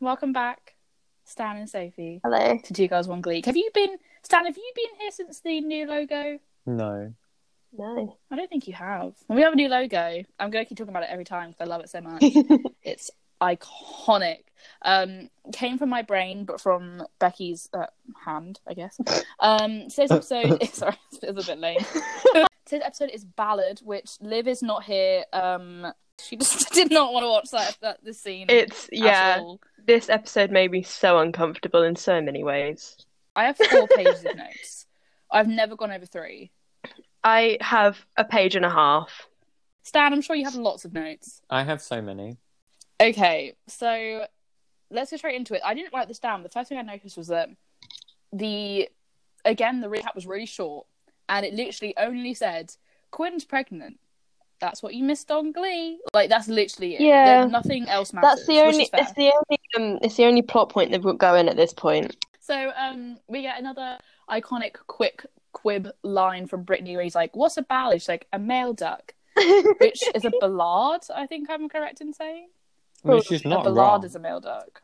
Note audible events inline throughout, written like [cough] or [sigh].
welcome back, Stan and Sophie, Hello. to Two Girls One Glee. Have you been Stan? Have you been here since the new logo? No. No. I don't think you have. When we have a new logo, I'm going to keep talking about it every time because I love it so much. [laughs] it's iconic. Um, came from my brain, but from Becky's uh, hand, I guess. Um, today's episode. [laughs] [laughs] sorry, it's a bit lame. today's episode is ballad, which Liv is not here. Um, she just [laughs] did not want to watch that, that this scene. it's at yeah. all. This episode made me so uncomfortable in so many ways. I have four pages of notes. I've never gone over three. I have a page and a half. Stan, I'm sure you have lots of notes. I have so many. Okay, so let's go straight into it. I didn't write this down. The first thing I noticed was that the again the recap was really short, and it literally only said Quinn's pregnant. That's what you missed on Glee. Like that's literally it. Yeah. There- nothing else matters. That's the only. It's the only. Um, it's the only plot point they've got going at this point. So um, we get another iconic quick quib line from Brittany where he's like, "What's a ballad?" She's like, "A male duck," [laughs] which is a ballad. I think I'm correct in saying. I mean, she's a ballad wrong. is a male duck.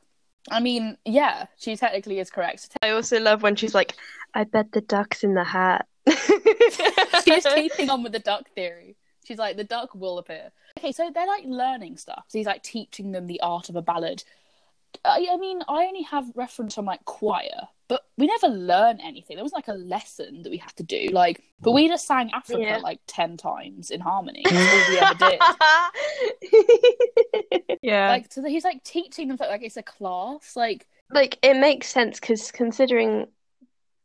I mean, yeah, she technically is correct. I also love when she's like, "I bet the duck's in the hat." [laughs] She's keeping on with the duck theory. She's like, the duck will appear. Okay, so they're like learning stuff. So he's like teaching them the art of a ballad. I, I mean, I only have reference from like choir, but we never learn anything. There was like a lesson that we had to do. Like, but we just sang Africa Yeah. like ten times in harmony. That's all we ever did. [laughs] yeah. Like, so he's like teaching them like it's a class. Like, like it makes sense because considering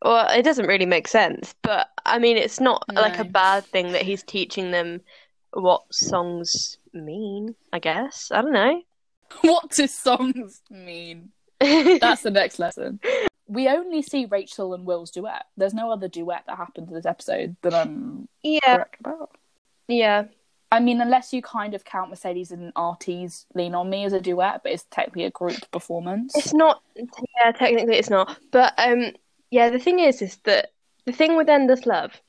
well it doesn't really make sense but i mean it's not like a bad thing that he's teaching them what songs mean i guess i don't know [laughs] what do songs mean? That's the next lesson. [laughs] We only see Rachel and Will's duet. There's no other duet that happened in this episode that I'm yeah correct about. yeah I mean, unless you kind of count Mercedes and Artie's Lean on Me as a duet, but it's technically a group performance. it's not yeah technically it's not but um yeah the thing is is that the thing with endless love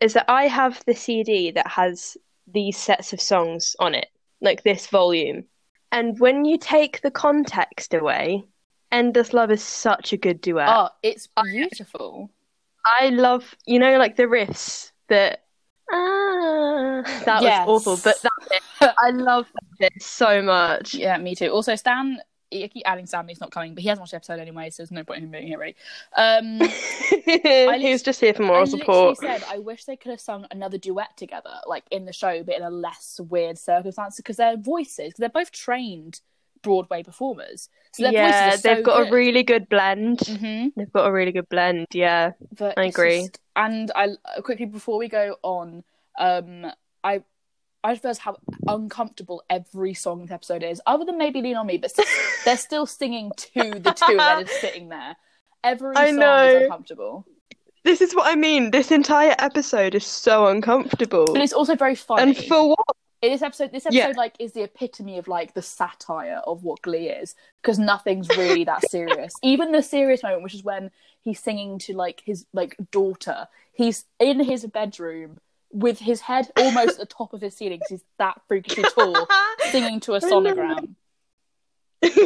is that i have the cd that has these sets of songs on it like this volume and when you take the context away endless love is such a good duet Oh, it's beautiful. I love, you know, like the riffs that. Ah, that Yes. was awful, but that bit, [laughs] I love that bit so much. Yeah, me too. Also, Stan, I keep adding Stan, he's not coming, but he hasn't watched the episode anyway, so there's no point in him being here, really. Um, [laughs] he was just here for moral literally support. said, I wish they could have sung another duet together, like in the show, but in a less weird circumstance, because their voices, because they're both trained Broadway performers. So their yeah, voices are they've so got good. a really good blend. hmm They've got a really good blend. Yeah, But I agree. just- and I quickly before we go on, um, I I just realised how uncomfortable every song in this episode is, other than maybe "Lean on Me," but they're still singing to the two that are [laughs] sitting there. Every I song know. is uncomfortable, this is what I mean. This entire episode is so uncomfortable. but it's also very funny. And for what? In this episode, this episode Yeah. like is the epitome of like the satire of what Glee is because nothing's really that [laughs] serious. Even the serious moment, which is when he's singing to like his like daughter, he's in his bedroom with his head almost at the top of his ceiling because he's that freakishly tall, [laughs] singing to a sonogram.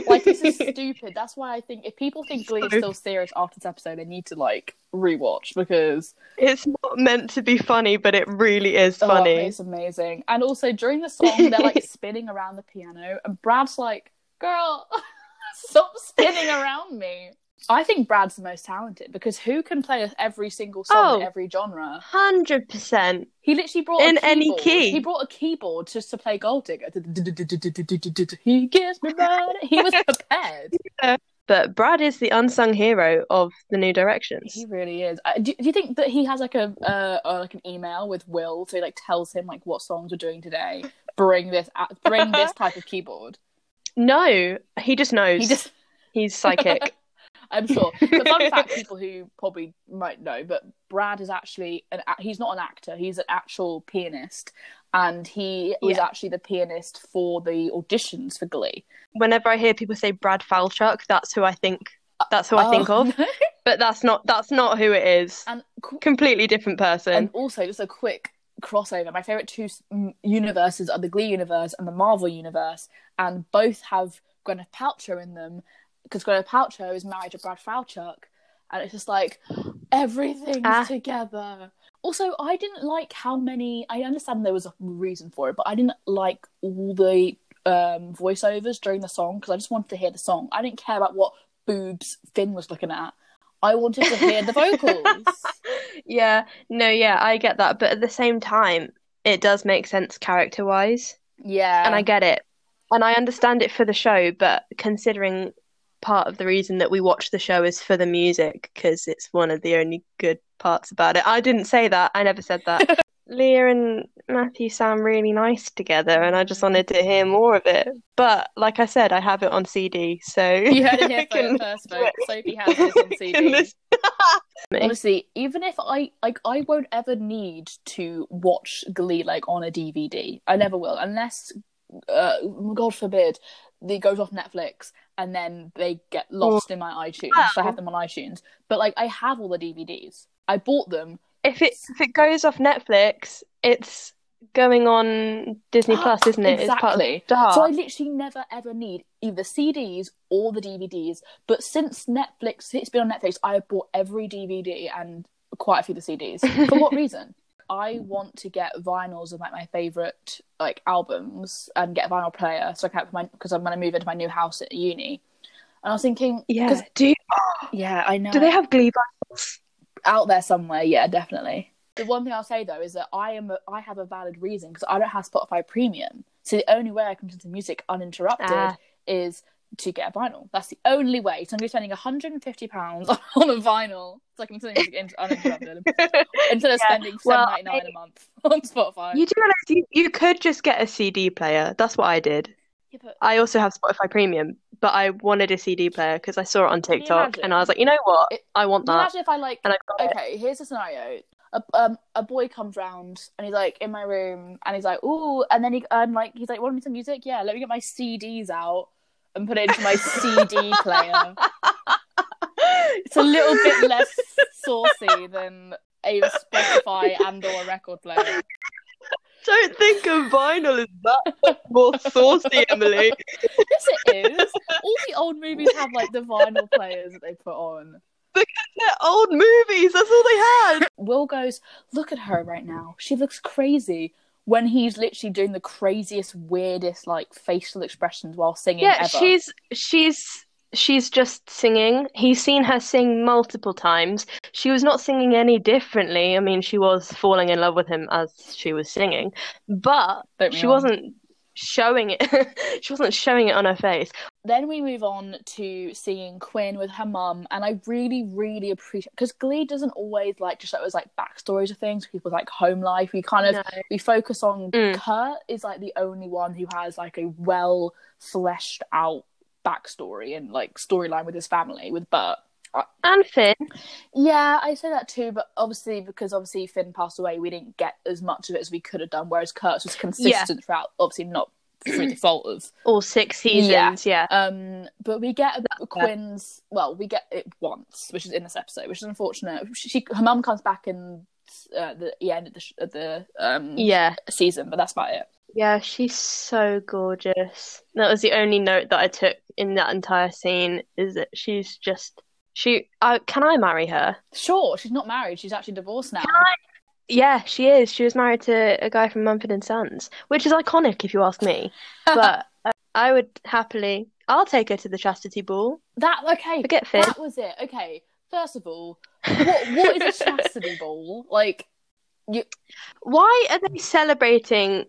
Like this is [laughs] stupid. That's why I think if people think Glee is still serious after this episode, they need to like rewatch because It's not meant to be funny, but it really is Oh, funny. it's amazing. And also during the song, they're like [laughs] spinning around the piano, and Brad's like, "Girl, stop spinning around me." I think Brad's the most talented because who can play every single song in Oh. every genre? Hundred percent. He literally brought In a any keyboard. key. He brought a keyboard just to play Gold Digger. [laughs] He gives me money. He was [laughs] prepared. But Brad is the unsung hero of the New Directions. He really is. Uh, do, do you think that he has like a uh, like an email with Will, so he like tells him like what songs we're doing today? Bring this, bring this type of keyboard. [laughs] No, he just knows. He just, He's psychic. I'm sure. But fun fact, [laughs] people who probably might know, but Brad is actually an he's not an actor. He's an actual pianist, and he was actually the pianist for the auditions for Glee. Whenever I hear people say Brad Falchuk, that's who I think. That's who I think Oh, of. [laughs] But that's not. That's not who it is. and Completely different person. and also just a quick crossover. My favorite two universes are the Glee universe and the Marvel universe, and both have Gwyneth Paltrow in them. Because Gwyneth Paltrow is married to Brad Falchuk, and it's just like everything's Ah. together. Also, I didn't like how many. I understand there was a reason for it, but I didn't like all the um, voiceovers during the song because I just wanted to hear the song. I didn't care about what boobs Finn was looking at. I wanted to hear the vocals. [laughs] Yeah, no, yeah, I get that, but at the same time, it does make sense character wise, Yeah, and I get it, and I understand it for the show, but considering part of the reason that we watch the show is for the music, because it's one of the only good parts about it. I didn't say that, I never said that. [laughs] Lea and Matthew sound really nice together, and I just wanted to hear more of it. But like I said, I have it on CD, so you heard it I here can first, listen to folks. it. Sophie has this on CD. [laughs] Honestly, even if I like, I won't ever need to watch Glee like on a DVD. I never will, unless, uh, God forbid, it goes off Netflix and then they get oh. lost in my iTunes. So I have them on iTunes, but like I have all the DVDs. I bought them. If it if it goes off Netflix, it's going on Disney [gasps] Plus, isn't it? It's part of Exactly. So I literally never ever need either CDs or the DVDs. But since Netflix, it's been on Netflix, I have bought every DVD and quite a few of the CDs. [laughs] For what reason? I want to get vinyls of like my favorite like albums and get a vinyl player so I can my because I'm going to move into my new house at uni. And I was thinking, yeah. Do you, [gasps] yeah, I know. do they have Glee vinyls? out there somewhere? Yeah, definitely. The one thing I'll say though is that I am a, I have a valid reason because I don't have Spotify Premium. So the only way I can listen to music uninterrupted Ah. is to get a vinyl. That's the only way. So I'm going to be spending 150 pounds [laughs] on a vinyl It's like I'm music uninterrupted [laughs] instead of Yeah, spending well, 7.99 a month [laughs] on Spotify. You do realize you, you could just get a CD player. That's what I did. Yeah, but I also have Spotify Premium, but I wanted a CD player because I saw it on TikTok and I was like, you know what? It- I want that. imagine if I like And I got it. okay, here's the scenario. A, um, a boy comes round and he's like in my room and he's like, ooh, and then he, I'm like, he's like, want me some music? Yeah, let me get my CDs out and put it into my CD player. It's a little bit less saucy than a Spotify and or a record player. Don't think a vinyl is that much more saucy, Emily. Yes, it is. All the old movies have like the vinyl players that they put on. Because they're old movies. That's all they had. Will goes, look at her right now. She looks crazy. When he's literally doing the craziest, weirdest, like facial expressions while singing. Yeah, ever. she's she's she's just singing. He's seen her sing multiple times. She was not singing any differently. I mean, she was falling in love with him as she was singing, but she wasn't showing it. [laughs] she wasn't showing it on her face. Then we move on to seeing Quinn with her mum, and I really, really appreciate because Glee doesn't always like to show us like backstories of things, people's like home life. We kind of No. we focus on Mm. Kurt is like the only one who has like a well fleshed out backstory and like storyline with his family with Burt. And Finn. Yeah, I say that too, but obviously because obviously Finn passed away, we didn't get as much of it as we could have done. Whereas Kurt's was consistent throughout, obviously not through the fault of [clears throat] All six seasons, yeah. um, but we get Quinn's. Well, we get it once, which is in this episode, which is unfortunate. She, she her mum comes back in uh, the, the end of the, sh- of the um Yeah. season, but that's about it. Yeah, she's so gorgeous. That was the only note that I took in that entire scene is that she's just she uh, can I marry her? Sure, she's not married; she's actually divorced now. Yeah, she is. She was married to a guy from Mumford and Sons, which is iconic if you ask me. [laughs] But uh, I would happily I'll take her to the chastity ball. That okay? Forget Finn. That was it. Okay, first of all, what what is a chastity ball? Like, you Why are they celebrating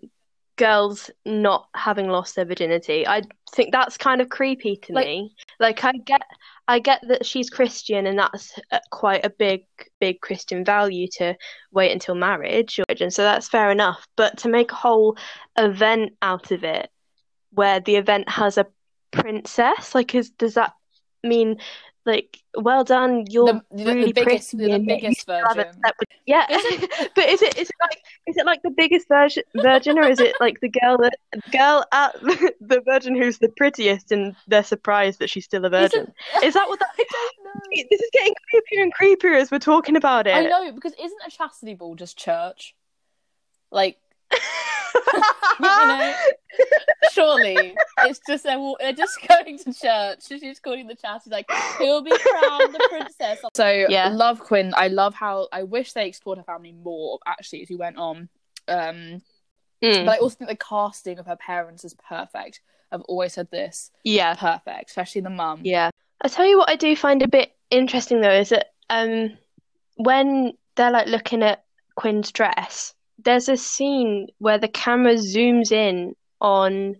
girls not having lost their virginity? I think that's kind of creepy to Like- me. Like I get I get that she's Christian and that's uh, quite a big big Christian value to wait until marriage and so that's fair enough, but to make a whole event out of it where the event has a princess, like is does that mean like well done you're the, the, really the biggest pretty the biggest you virgin. step with- yeah Is [laughs] but is it is it like is it like the biggest virgin, virgin or is it like the girl that girl at [laughs] the virgin who's the prettiest and they're surprised that she's still a virgin Isn't- is that what that [laughs] I don't know. this is getting creepier and creepier as we're talking about it I know because isn't a chastity ball just church? Like [laughs] you know, surely it's just they're, they're just [laughs] going to church. She's calling the chat. She's like, "Who'll be crowned the princess?" So Yeah. love Quinn. I love how I wish they explored her family more. Actually, as we went on, um, Mm, but I also think the casting of her parents is perfect. I've always said this, yeah. perfect, especially the mum. Yeah. I'll tell you what I do find a bit interesting though is that um when they're like looking at Quinn's dress, there's a scene where the camera zooms in on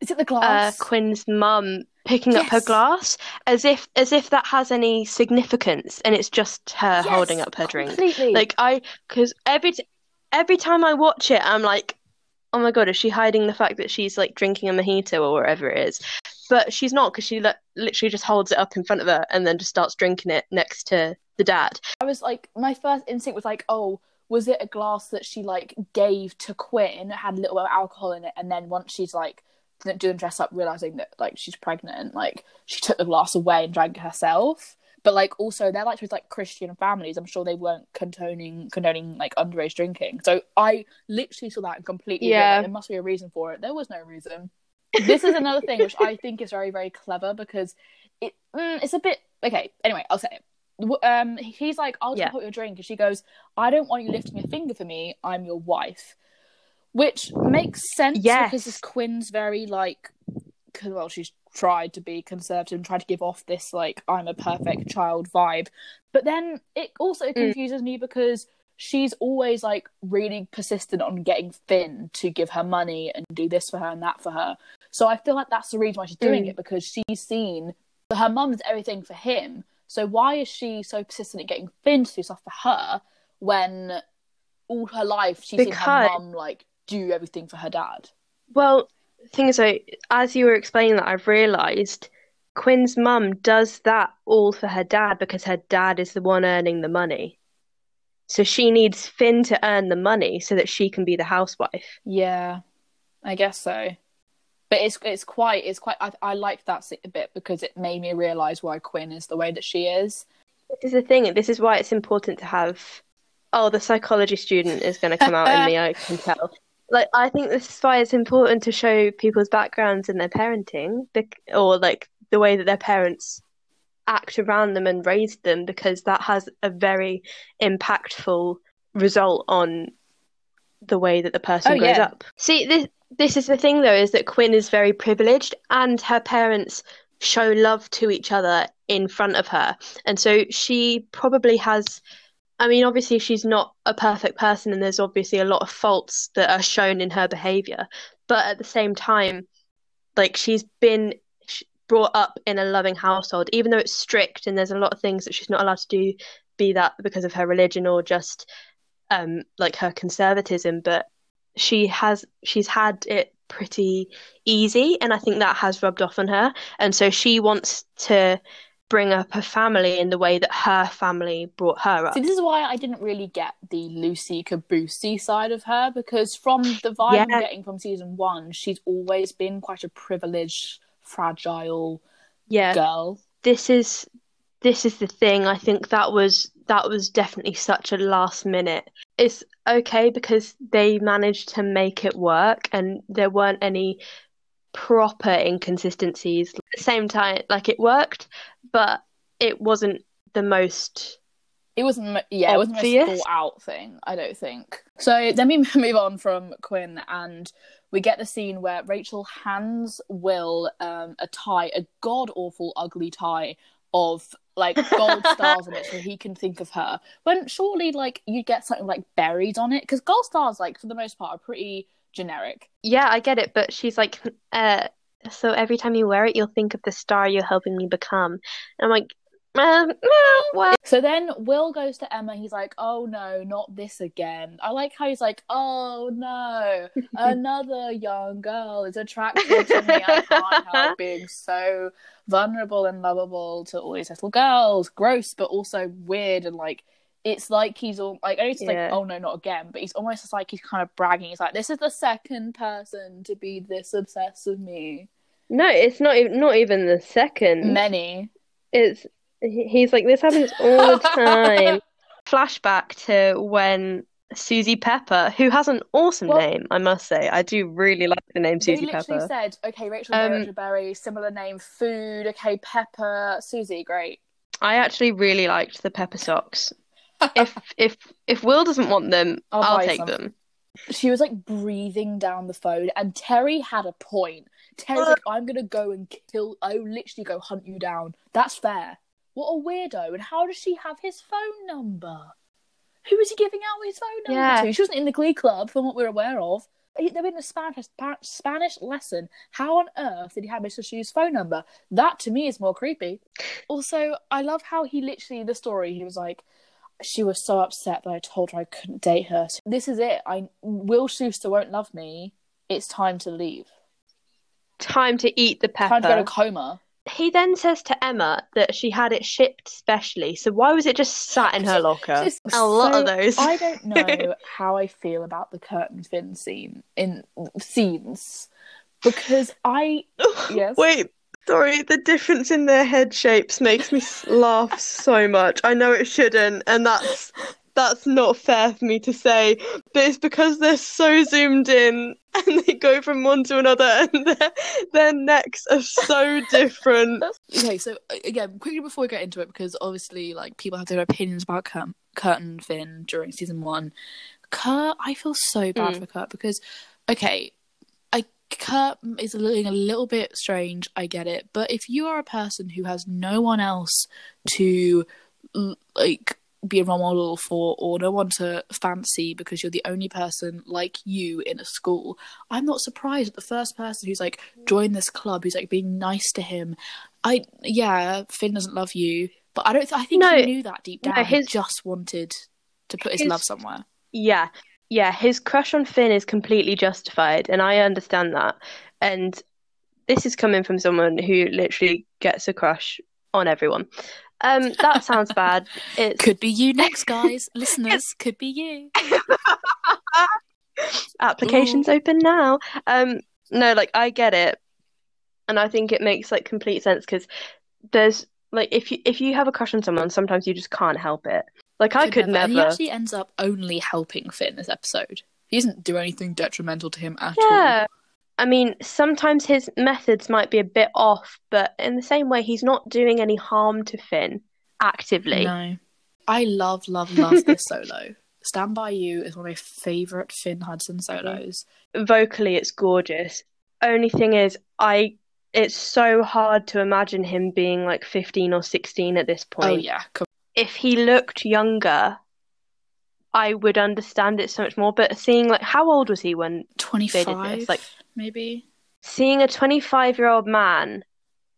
Is it the glass? uh glass? Quinn's mum picking up her glass as if as if that has any significance and it's just her Yes, holding up her drink. completely. Like I because every t- every time I watch it I'm like oh my god is she hiding the fact that she's like drinking a mojito or whatever it is but she's not because she li- literally just holds it up in front of her and then just starts drinking it next to the dad I was like, my first instinct was like, oh, was it a glass that she like gave to Quinn, that had a little bit of alcohol in it, and then once she's like doing dress up, realizing that like she's pregnant, like she took the glass away and drank it herself. But like also, they're like with like Christian families. I'm sure they weren't condoning condoning like underage drinking. So I literally saw that and completely Yeah. yeah. there must be a reason for it. There was no reason. this is another thing which I think is very very clever because it mm, it's a bit okay. Anyway, I'll say it. Um, he's like, "I'll Yeah. just put your drink," and she goes, "I don't want you lifting a finger for me. I'm your wife," which makes sense Yes. because this Quinn's very like, well, she's tried to be conservative and tried to give off this like I'm a perfect child vibe, but then it also confuses me because she's always like really persistent on getting Finn to give her money and do this for her and that for her. So I feel like that's the reason why she's doing Mm. it because she's seen her mum's everything for him. So why is she so persistent at getting Finn to do stuff for her when all her life she's seen her mum like do everything for her dad? well the thing is though as you were explaining that I've realized Quinn's mum does that all for her dad because her dad is the one earning the money so she needs Finn to earn the money so that she can be the housewife Yeah, I guess so. But it's it's quite it's quite I, I liked that a bit because it made me realize why Quinn is the way that she is. This is the thing. This is why it's important to have. Oh, the psychology student is going to come out in me. I can tell. [laughs] Like, I think this is why it's important to show people's backgrounds and their parenting, or like the way that their parents act around them and raised them, because that has a very impactful result on the way that the person Oh, grows yeah. up. See, this this is the thing though, is that Quinn is very privileged, and her parents show love to each other in front of her. And so she probably has, I mean, obviously she's not a perfect person, and there's obviously a lot of faults that are shown in her behavior. But at the same time, like she's been brought up in a loving household, even though it's strict and there's a lot of things that she's not allowed to do, be that because of her religion or just um like her conservatism. But she has she's had it pretty easy, and I think that has rubbed off on her. And so she wants to bring up her family in the way that her family brought her up. See, this is why I didn't really get the Lucy Caboosey side of her because from the vibe Yeah. I'm getting from season one, she's always been quite a privileged, fragile Yeah. girl. this is this is the thing. I think that was that was definitely such a last minute. It's okay because they managed to make it work and there weren't any proper inconsistencies. At the same time, like it worked, but it wasn't the most It wasn't, yeah, it wasn't Obvious. most thought out thing, I don't think. So then we [laughs] move on from Quinn and we get the scene where Rachel hands Will um, a tie, a god awful ugly tie of like gold [laughs] stars on it so he can think of her. When surely like you get something like buried on it because gold stars like for the most part are pretty generic. Yeah, I get it, but she's like uh so every time you wear it you'll think of the star you're helping me become. And I'm like um, no, well So then Will goes to Emma. He's like, "Oh no, not this again." I like how he's like, "Oh no, [laughs] another young girl is attracted to me. I can't help [laughs] being so vulnerable and lovable to all these little girls. Gross, but also weird and like." It's like he's all like, I know it's Yeah. like, oh no, not again, but he's almost just like he's kind of bragging. He's like, this is the second person to be this obsessed with me. no, it's not even not even the second. Many. It's he's like this happens all the time. [laughs] Flashback to when Susie Pepper, who has an awesome Well- name, I must say. I do really like the name They Susie literally Pepper. said, okay, Rachel Um, Berry, Rachel Berry, similar name, food, okay, Pepper, Susie, great. I actually really liked the Pepper socks. if [laughs] if if Will doesn't want them, I'll I'll, take some. them. she was like breathing down the phone, and Terry had a point. Terry's like, [laughs] I'm gonna go and kill. I will literally go hunt you down. That's fair. What a weirdo! And how does she have his phone number? Who is he giving out his phone number Yeah. to? She wasn't in the Glee Club, from what we're aware of. They were in a Spanish Spanish lesson. How on earth did he have Mr. Schue's phone number? That to me is more creepy. Also, I love how he literally the story. He was like, she was so upset that I told her I couldn't date her. So this is it. I Will Schuester won't love me. It's time to leave. Time to eat the pepper. Time to go to coma. He then says to Emma that she had it shipped specially, so why was it just sat in her locker? Just- A lot so of those. I don't [laughs] know how I feel about the Kurt and Finn scene in scenes because I [laughs] Yes? Wait, sorry. The difference in their head shapes makes me laugh so much. I know it shouldn't, and that's that's not fair for me to say, but it's because they're so zoomed in [laughs] and they go from one to another, and [laughs] their their necks are so [laughs] different. okay. So uh, again, quickly before we get into it, because obviously, like people have their opinions about Cur- Kurt and Finn during season one. Kurt, I feel so bad Mm. for Kurt because, okay, I Kurt is looking a little bit strange. I get it, but if you are a person who has no one else to like be a role model for or no one to fancy because you're the only person like you in a school i'm not surprised that the first person who's like join this club who's like being nice to him i yeah finn doesn't love you but i don't i think No, he knew that deep no, down he just wanted to put his, his- love somewhere Yeah, yeah. His crush on Finn is completely justified, and I understand that. And this is coming from someone who literally gets a crush on everyone. Um, that sounds bad. It could be you next [laughs] guys listeners could be you applications open now. Um, no, like I get it, and I think it makes like complete sense because there's like if you if you have a crush on someone, sometimes you just can't help it. Like I could And never. he actually ends up only helping finn this episode he doesn't do anything detrimental to him at all Yeah. I mean, sometimes his methods might be a bit off, but in the same way, he's not doing any harm to Finn actively. No. I love, love, love this [laughs] solo. Stand By You is one of my favourite Finn Hudson mm-hmm. solos. Vocally, it's gorgeous. Only thing is, I it's so hard to imagine him being like 15 or 16 at this oh, point. Oh, yeah. Com- If he looked younger, I would understand it so much more. But seeing like how old was he when 25, like- maybe? seeing a 25 year old man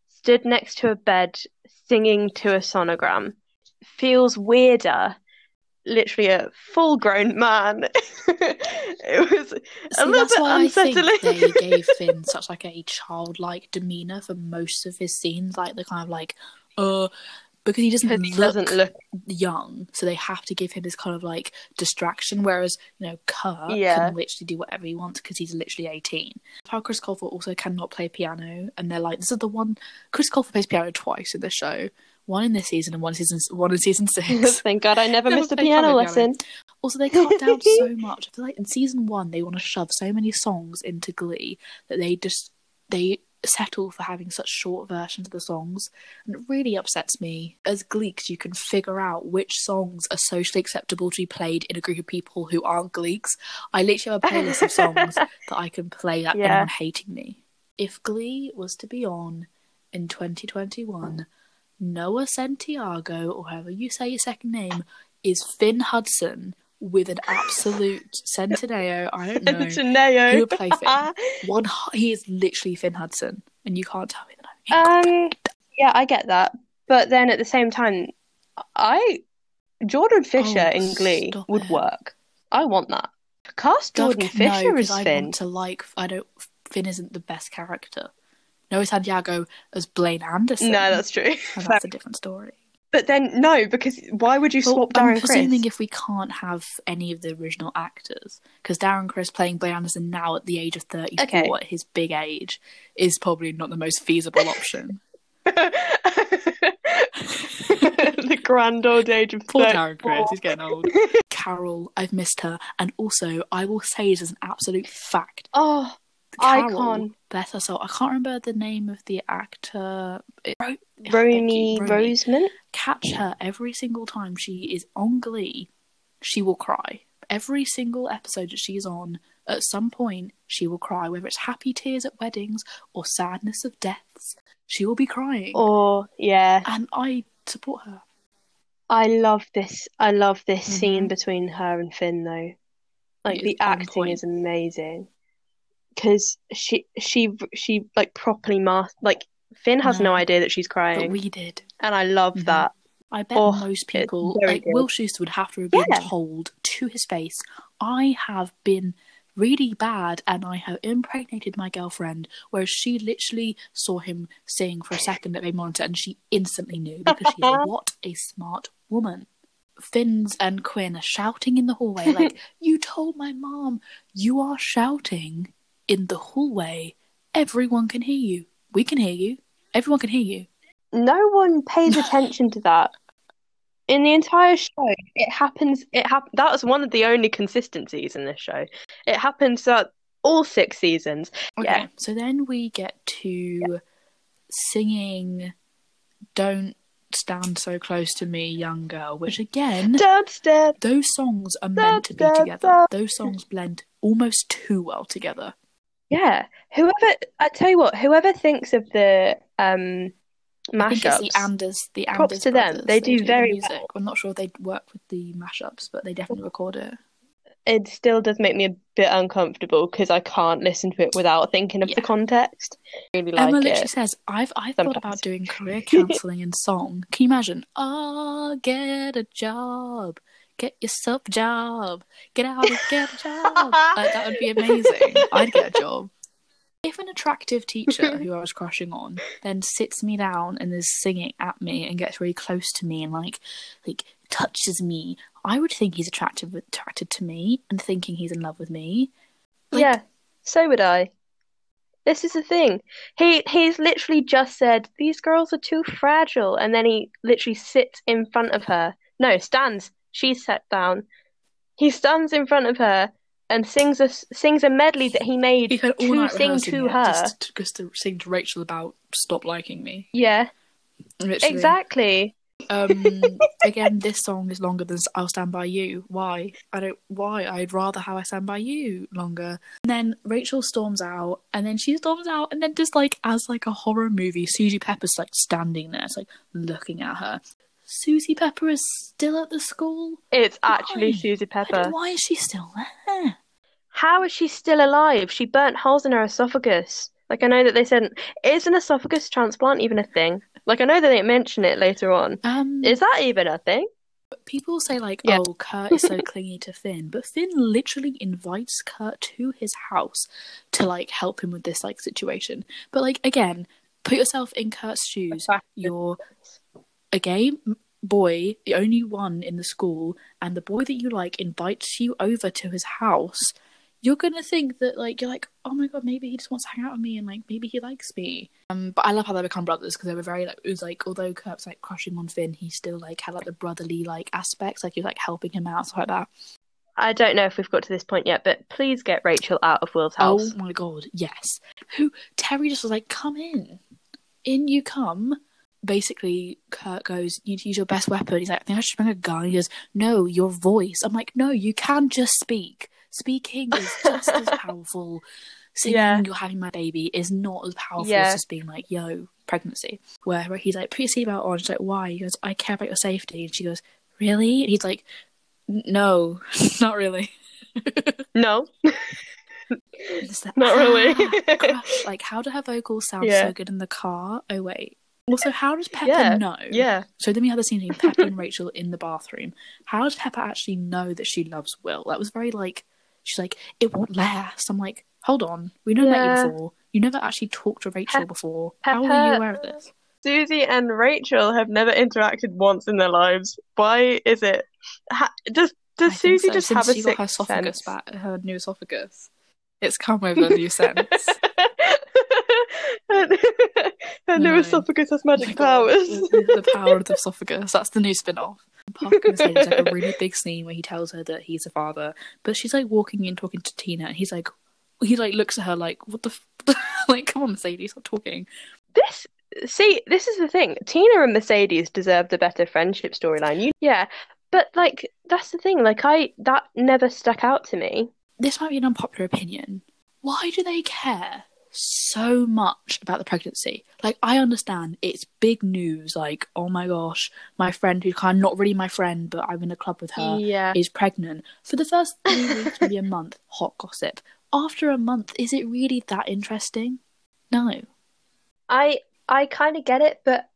stood next to a bed singing to a sonogram feels weirder. Literally a full grown man. [laughs] it was a See, little that's bit why I think they gave [laughs] Finn such like a childlike demeanour for most of his scenes. Like, the kind of like, uh, because he doesn't, he look doesn't look. young, so they have to give him this kind of like distraction. Whereas you know, Kurt Yeah. can literally do whatever he wants because he's literally eighteen. How Chris Colfer also cannot play piano, and they're like, this is the one. Chris Colfer plays piano twice in the show, one in this season and one in season one in season [laughs] six. Thank God I never, [laughs] Never missed a piano lesson. Also, they cut down [laughs] so much. I feel like in season one they want to shove so many songs into Glee that they just they settle for having such short versions of the songs, and it really upsets me. As Gleeks, you can figure out which songs are socially acceptable to be played in a group of people who aren't Gleeks. I literally have a playlist of songs [laughs] that I can play that Yeah. anyone hating me. If Glee was to be on in 2021, Noah Santiago, or however you say your second name, is Finn Hudson with an absolute centeneo. I don't know. Janeo. Who would play Finn? [laughs] One, he is literally Finn Hudson, and you can't tell me that. I'm Um, yeah, I get that, but then at the same time, I Jordan Fisher Oh, in Glee would it. work. I want that. Cast Jordan no, Fisher 'cause as I Finn. want to like. I don't. Finn isn't the best character. Noah Santiago as Blaine Anderson. No, that's true. and [laughs] that's a different story. But then no, because why would you Well, swap I'm Darren presuming Chris? if we can't have any of the original actors, because Darren Criss playing Blaine Anderson now at the age of 34, Okay. at his big age, is probably not the most feasible option. [laughs] [laughs] the grand old age of Poor 34. Darren Criss, he's getting old. Carol. I've missed her. And also, I will say it as an absolute fact. Oh, Carol, icon. bless her soul. I can't remember the name of the actor. It- Ro- Romy. Rosemont. Catch her every single time she is on Glee. She will cry. Every single episode that she is on, at some point, she will cry. Whether it's happy tears at weddings or sadness of deaths, she will be crying. Or yeah, And I support her. I love this. I love this Mhm. scene between her and Finn though. Like the acting point. is amazing. Because she she she like properly masked like Finn has no No. idea that she's But crying, we did. and I love Mhm. that. I bet Oh, most people, like good. Will Schuester, would have to have been Yeah. told to his face, I have been really bad and I have impregnated my girlfriend. Whereas she literally saw him sing for a second at a monitor and she instantly knew because she's like, [laughs] what a smart woman. Finns and Quinn are shouting in the hallway, like, [laughs] You told my mom you are shouting in the hallway. Everyone can hear you. We can hear you. Everyone can hear you. No one pays attention to that. In the entire show, it happens. It hap- That was one of the only consistencies in this show. It happens throughout all six seasons. Okay, Yeah. so then we get to singing Don't Stand So Close to Me, Young Girl, which again, Dubstep. those songs are meant to be da, together. Those songs blend almost too well together. Yeah. Whoever I tell you what, whoever thinks of the um I think it's the mashups, Anders, the Props Anders to them. brothers. They do the very music. well. I'm not sure they work with the mashups, but they definitely record it. it still does make me a bit uncomfortable because I can't listen to it without thinking of Yeah. the context. I really like Emma literally it. says, "I've I've thought about doing career [laughs] counselling in song. Can you imagine? I'll get a job, get yourself a job, get out and get a job. [laughs] like that would be amazing. I'd get a job. If an attractive teacher who I was crushing on then sits me down and is singing at me and gets really close to me and like like touches me, I would think he's attractive attracted to me and thinking he's in love with me. Like- yeah, so would I. This is the thing. He he's literally just said these girls are too fragile, and then he literally sits in front of her. No, stands. She's sat down. He stands in front of her and sings a sings a medley that he made He to sing to it, her. just to, just to sing to Rachel about stop liking me. Yeah, Literally. exactly. Um, [laughs] again, this song is longer than "I'll Stand by You." Why? I don't. Why? I'd rather "How I Stand by You" longer. And then Rachel storms out, and then she storms out, and then just like as like a horror movie, Susie Pepper's like standing there, it's like looking at her. Susie Pepper is still at the school. It's actually Why? Susie Pepper. Why is she still there? How is she still alive? She burnt holes in her esophagus. Like I know that they said, is an esophagus transplant even a thing? Like I know that they mention it later on. Um, Is that even a thing? people say like, Yeah. "Oh, Kurt is so [laughs] clingy to Finn," but Finn literally invites Kurt to his house to like help him with this like situation. But like again, put yourself in Kurt's shoes. You're a gay boy, the only one in the school, and the boy that you like invites you over to his house. You're gonna think that like you're like, oh my god, maybe he just wants to hang out with me, and like maybe he likes me. Um, but I love how they become brothers because they were very like it was like although Kurt's like crushing on Finn, he still like had like the brotherly like aspects, like he was like helping him out stuff like that. I don't know if we've got to this point yet, but please get Rachel out of Will's house. Oh my god, yes. Who Terry just was like, come in, in you come. Basically, Kurt goes, "You need to use your best weapon." He's like, "I think I should bring a gun." He goes, "No, your voice." I'm like, "No, you can just speak. Speaking is just as [laughs] powerful. Saying Yeah. you're having my baby is not as powerful Yeah. as just being like, yo, pregnancy." Where, where he's like, "Put your seatbelt on." She's like, "Why?" He goes, "I care about your safety." And she goes, "Really?" And he's like, "No, [laughs] not really." [laughs] No, like, not really. "Ah. Like, how do her vocals sound Yeah. so good in the car? Oh wait. Also, how does Pepper Yeah, know? yeah. So then we have the scene between Pepper and Rachel in the bathroom. How does Pepper actually know that she loves Will? That was very like she's like, it won't last. I'm like, hold on, we never met you before. You never actually talked to Rachel Pep- before. How are you aware of this? Susie and Rachel have never interacted once in their lives. Why is it? Ha- does does Susie so. just Since have a got her esophagus sense? back, her new esophagus. It's come with a new [laughs] sense. [laughs] her new No. esophagus has Oh magic God. powers. the power of the esophagus. That's the new spin off. Puck and Mercedes like a really big scene where he tells her that he's a father, but she's like walking in talking to Tina, and he's like, he like looks at her like, what the, f-? [laughs] like, come on, Mercedes, stop talking. This see, this is the thing. Tina and Mercedes deserved a better friendship storyline. You, yeah, but like that's the thing. Like I, that never stuck out to me. This might be an unpopular opinion. Why do they care so much about the pregnancy? Like, I understand it's big news. Like, oh my gosh, my friend who's kind of not really my friend, but I'm in a club with her Yeah, is pregnant. For the first three weeks, maybe a month, [laughs] hot gossip. After a month, is it really that interesting? No. I, I kind of get it, but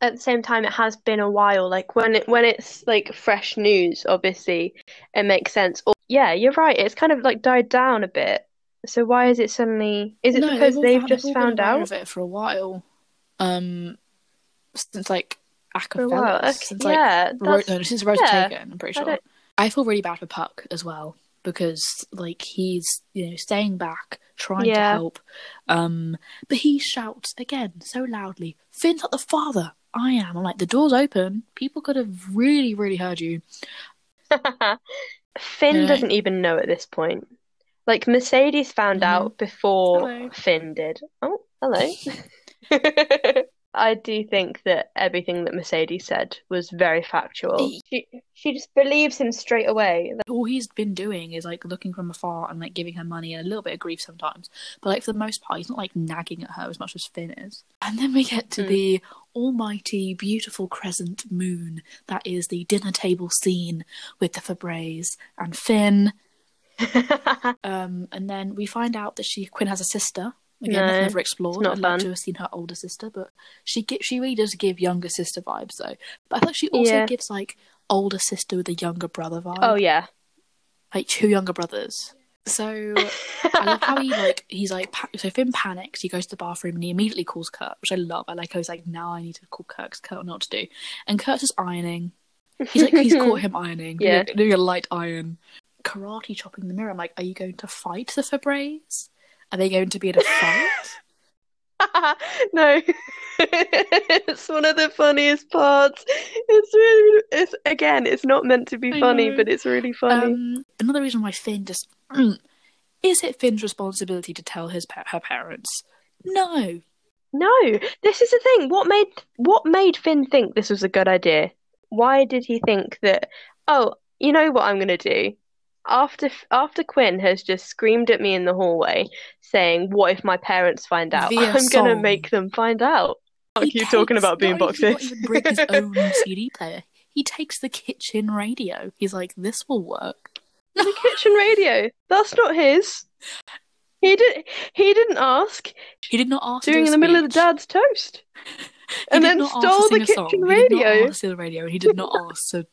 at the same time, it has been a while. Like when it when it's like fresh news, obviously, it makes sense. Or yeah, you're right. It's kind of like died down a bit. So why is it suddenly? Is it no, because all they've just found out? of it for a while. Um, since like For a while. Okay, since like yeah, Ro- no, since Rose yeah. Taken, I'm pretty I sure. don't- I feel really bad for Puck as well because like he's you know staying back, trying to help, um, but he shouts again so loudly, "Finn's not the father. I am." I'm like, the door's open. People could have really, really heard you. [laughs] Finn Yeah. doesn't even know at this point. Like Mercedes found Mhm. out before Hello. Finn did. Oh, hello. [laughs] [laughs] I do think that everything that Mercedes said was very factual. She she just believes him straight away. all he's been doing is like looking from afar and like giving her money and a little bit of grief sometimes. But like for the most part, he's not like nagging at her as much as Finn is. And then we get to Mm. the almighty, beautiful crescent moon that is the dinner table scene with the Fabres and Finn. [laughs] Um, and then we find out that she Quinn has a sister. Again, No, that's never explored. not I'd love fun. to have seen her older sister, but she gi- she really does give younger sister vibes though. But I thought she also Yeah. gives like older sister with a younger brother vibe oh yeah. like two younger brothers. So I love how he like [laughs] he's like pa- so Finn panics. He goes to the bathroom and he immediately calls Kurt, which I love. I like how he's like now I need to call Kurt because know what to do. And Kurt's just ironing. He's like he's caught him ironing. [laughs] Yeah. doing a light iron, karate chopping the mirror. I'm like, are you going to fight the Fabres? Are they going to be in a fight? [laughs] [laughs] no, [laughs] it's one of the funniest parts. It's really, it's again, it's not meant to be funny, but it's really funny. Um, another reason why Finn just is it Finn's responsibility to tell his her parents? No, No, this is the thing. What made what made Finn think this was a good idea? Why did he think that? Oh, you know what I'm gonna do? After after Quinn has just screamed at me in the hallway, saying, "What if my parents find out?" Via I'm gonna make them find out. Fuck He you talking about not only does he even bring his own [laughs] CD player. He takes the kitchen radio. He's like, "This will work." the kitchen radio. That's not his. He did. He didn't ask. He did not ask. Doing in the middle of the dad's toast, and then stole the a song. He did not ask the radio, and he did not [laughs] ask to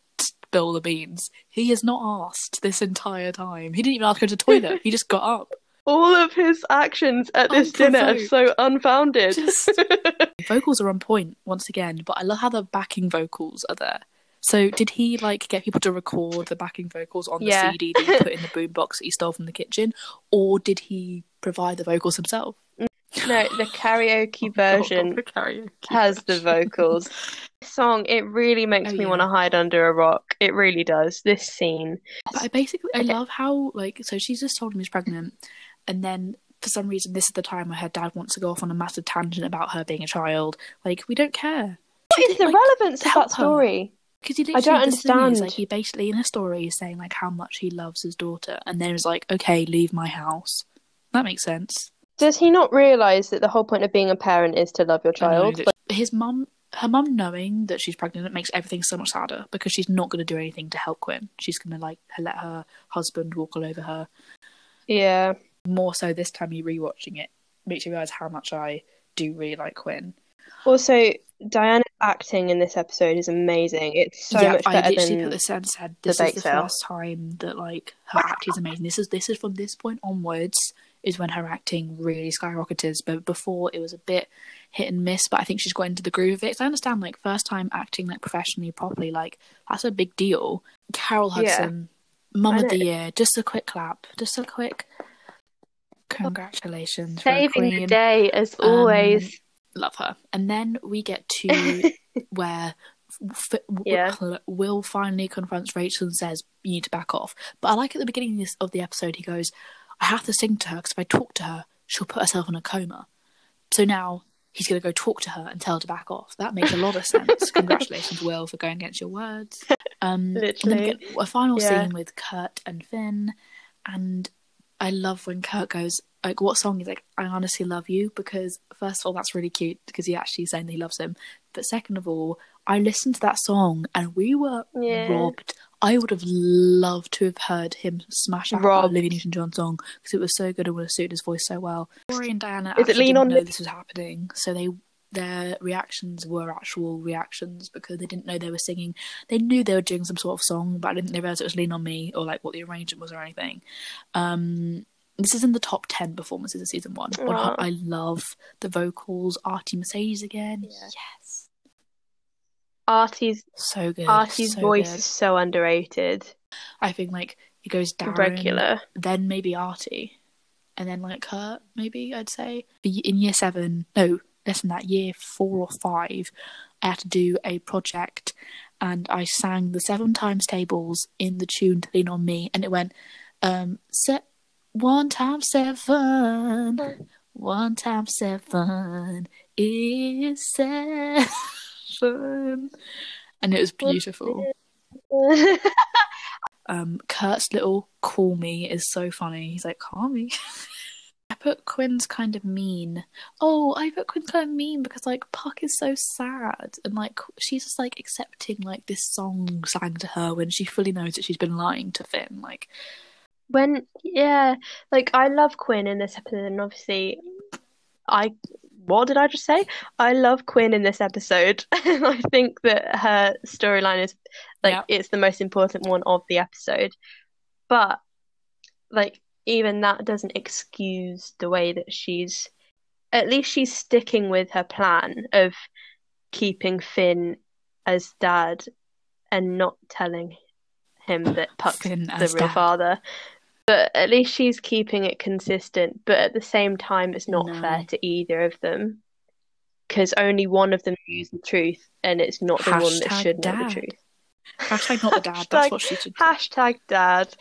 spill the beans. He has not asked this entire time. He didn't even ask her to the toilet. He just got up. [laughs] All of his actions at this oh, dinner are so unfounded. Just- [laughs] vocals are on point once again, but I love how the backing vocals are there. So did he like get people to record the backing vocals on the Yeah. CD that he put in the [laughs] boombox that he stole from the kitchen, or did he provide the vocals himself? No, the karaoke oh, version The karaoke has the vocals. [laughs] This song, it really makes Oh, me yeah. want to hide under a rock. It really does. This scene. But I basically I love how like so she's just told him he's pregnant, and then for some reason this is the time where her dad wants to go off on a massive tangent about her being a child. Like we don't care. What is the like, relevance of that story? Because he I don't literally, the thing is, understand. like he basically in a story is saying like how much he loves his daughter, and then is like, okay, leave my house. That makes sense. Does he not realize that the whole point of being a parent is to love your I know child? his mum, her mum knowing that she's pregnant, it makes everything so much sadder because she's not going to do anything to help Quinn. She's going to like let her husband walk all over her. yeah. More so this time, you rewatching it makes you realize how much I do really like Quinn. Also, Dianna's acting in this episode is amazing. It's so yeah, much I better literally than put this and said the this is the sale. first time that like her acting is amazing. This is this is from this point onwards is when her acting really skyrocketed. But before it was a bit hit and miss. But I think she's got into the groove of it. 'Cause I understand like first time acting like professionally properly, like that's a big deal. Carol Yeah. Hudson, Mum of the. Year. Just a quick clap. Just a quick congratulations, saving the day as Um, always. love her. And then we get to [laughs] where F- Yeah. Will finally confronts Rachel and says, "You need to back off." But I like at the beginning of, this, of the episode, he goes, "I have to sing to her because if I talk to her, she'll put herself in a coma." So now he's going to go talk to her and tell her to back off. That makes a lot of sense. [laughs] Congratulations, Will, for going against your words. Um, and then we Literally. a final Yeah. scene with Kurt and Finn, and I love when Kurt goes like, "What song?" He's like, "I honestly love you," because first of all, that's really cute because he actually saying that he loves him. But second of all, I listened to that song and we were Yeah. robbed. I would have loved to have heard him smash out Robbed. Olivia Newton-John song because it was so good and would have suited his voice so well. Cory and Dianna Is it Lean didn't on know this was happening, so they their reactions were actual reactions because they didn't know they were singing. They knew they were doing some sort of song, but I didn't realize it was "Lean on Me" or like what the arrangement was or anything. Um, this is in the top ten performances of season one. I love the vocals. Artie Mercedes again, Yeah. yes, Artie's so good. Artie's so voice good. is so underrated. I think like it goes down Regular. then maybe Artie, and then like her maybe I'd say. In year seven, no, less than that, year four or five, I had to do a project and I sang the seven times tables in the tune to Lean On Me, and it went, um, se- one times seven, one times seven is seven. [laughs] And it was beautiful. [laughs] Um, Kurt's little call me is so funny. He's like, call me. [laughs] I put Quinn's kind of mean. Oh, I put Quinn's kind of mean because like Puck is so sad and like she's just like accepting like this song sang to her when she fully knows that she's been lying to Finn. Like, when yeah, like I love Quinn in this episode, and obviously, I what did I just say? I love Quinn in this episode. [laughs] I think that her storyline is like Yeah. it's the most important one of the episode, but like even that doesn't excuse the way that she's at least she's sticking with her plan of keeping Finn as dad and not telling him that Puck's Finn the real dad. father. But at least she's keeping it consistent. But at the same time, it's not No. fair to either of them because only one of them knows the truth, and it's not the one that Hashtag should know the truth. hashtag not the dad. Hashtag- That's what she should do. Hashtag dad.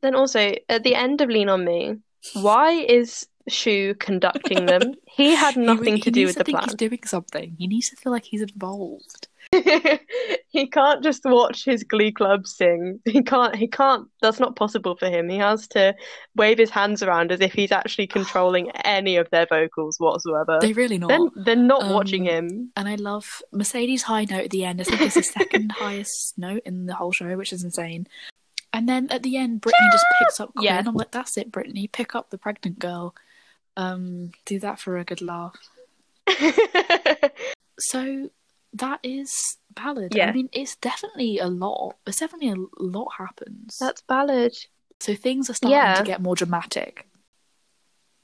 Then also at the end of Lean on Me, why is Schue conducting them? [laughs] He had nothing he to do needs with to the think plan. He's doing something. He needs to feel like he's involved. [laughs] he can't just watch his glee club sing. He can't he can't that's not possible for him. He has to wave his hands around as if he's actually controlling [sighs] any of their vocals whatsoever. They really not. Then they're not Um, watching him. And I love Mercedes' high note at the end. I think it's the second [laughs] highest note in the whole show, which is insane. And then at the end, Brittany just [gasps] picks up Quinn. Yeah. I'm like, that's it, Brittany. Pick up the pregnant girl. Um, do that for a good laugh. [laughs] So that is ballad. Yeah. I mean, it's definitely a lot. It's definitely a lot happens. That's ballad. So things are starting Yeah. to get more dramatic.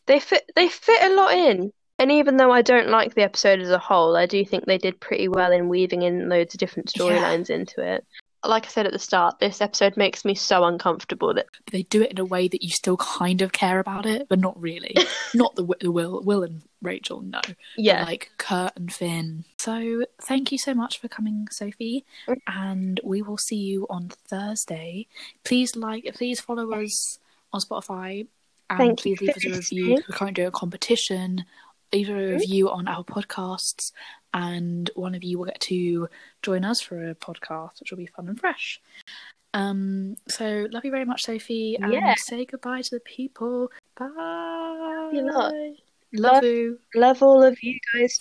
They fit they fit a lot in. And even though I don't like the episode as a whole, I do think they did pretty well in weaving in loads of different Yeah. storylines into it. Like I said at the start, this episode makes me so uncomfortable that They do it in a way that you still kind of care about it, but not really. [laughs] not the, the Will, Will and Rachel, no. but yeah. like Kurt and Finn. So thank you so much for coming, Sophie, and we will see you on Thursday. Please like, please follow us on Spotify, and Thank please leave us a review. We're currently doing a competition. Leave a review on our podcasts, and one of you will get to join us for a podcast, which will be fun and fresh. Um, so love you very much, Sophie, and Yeah. say goodbye to the people. Bye. Love Love- you. Love all of you guys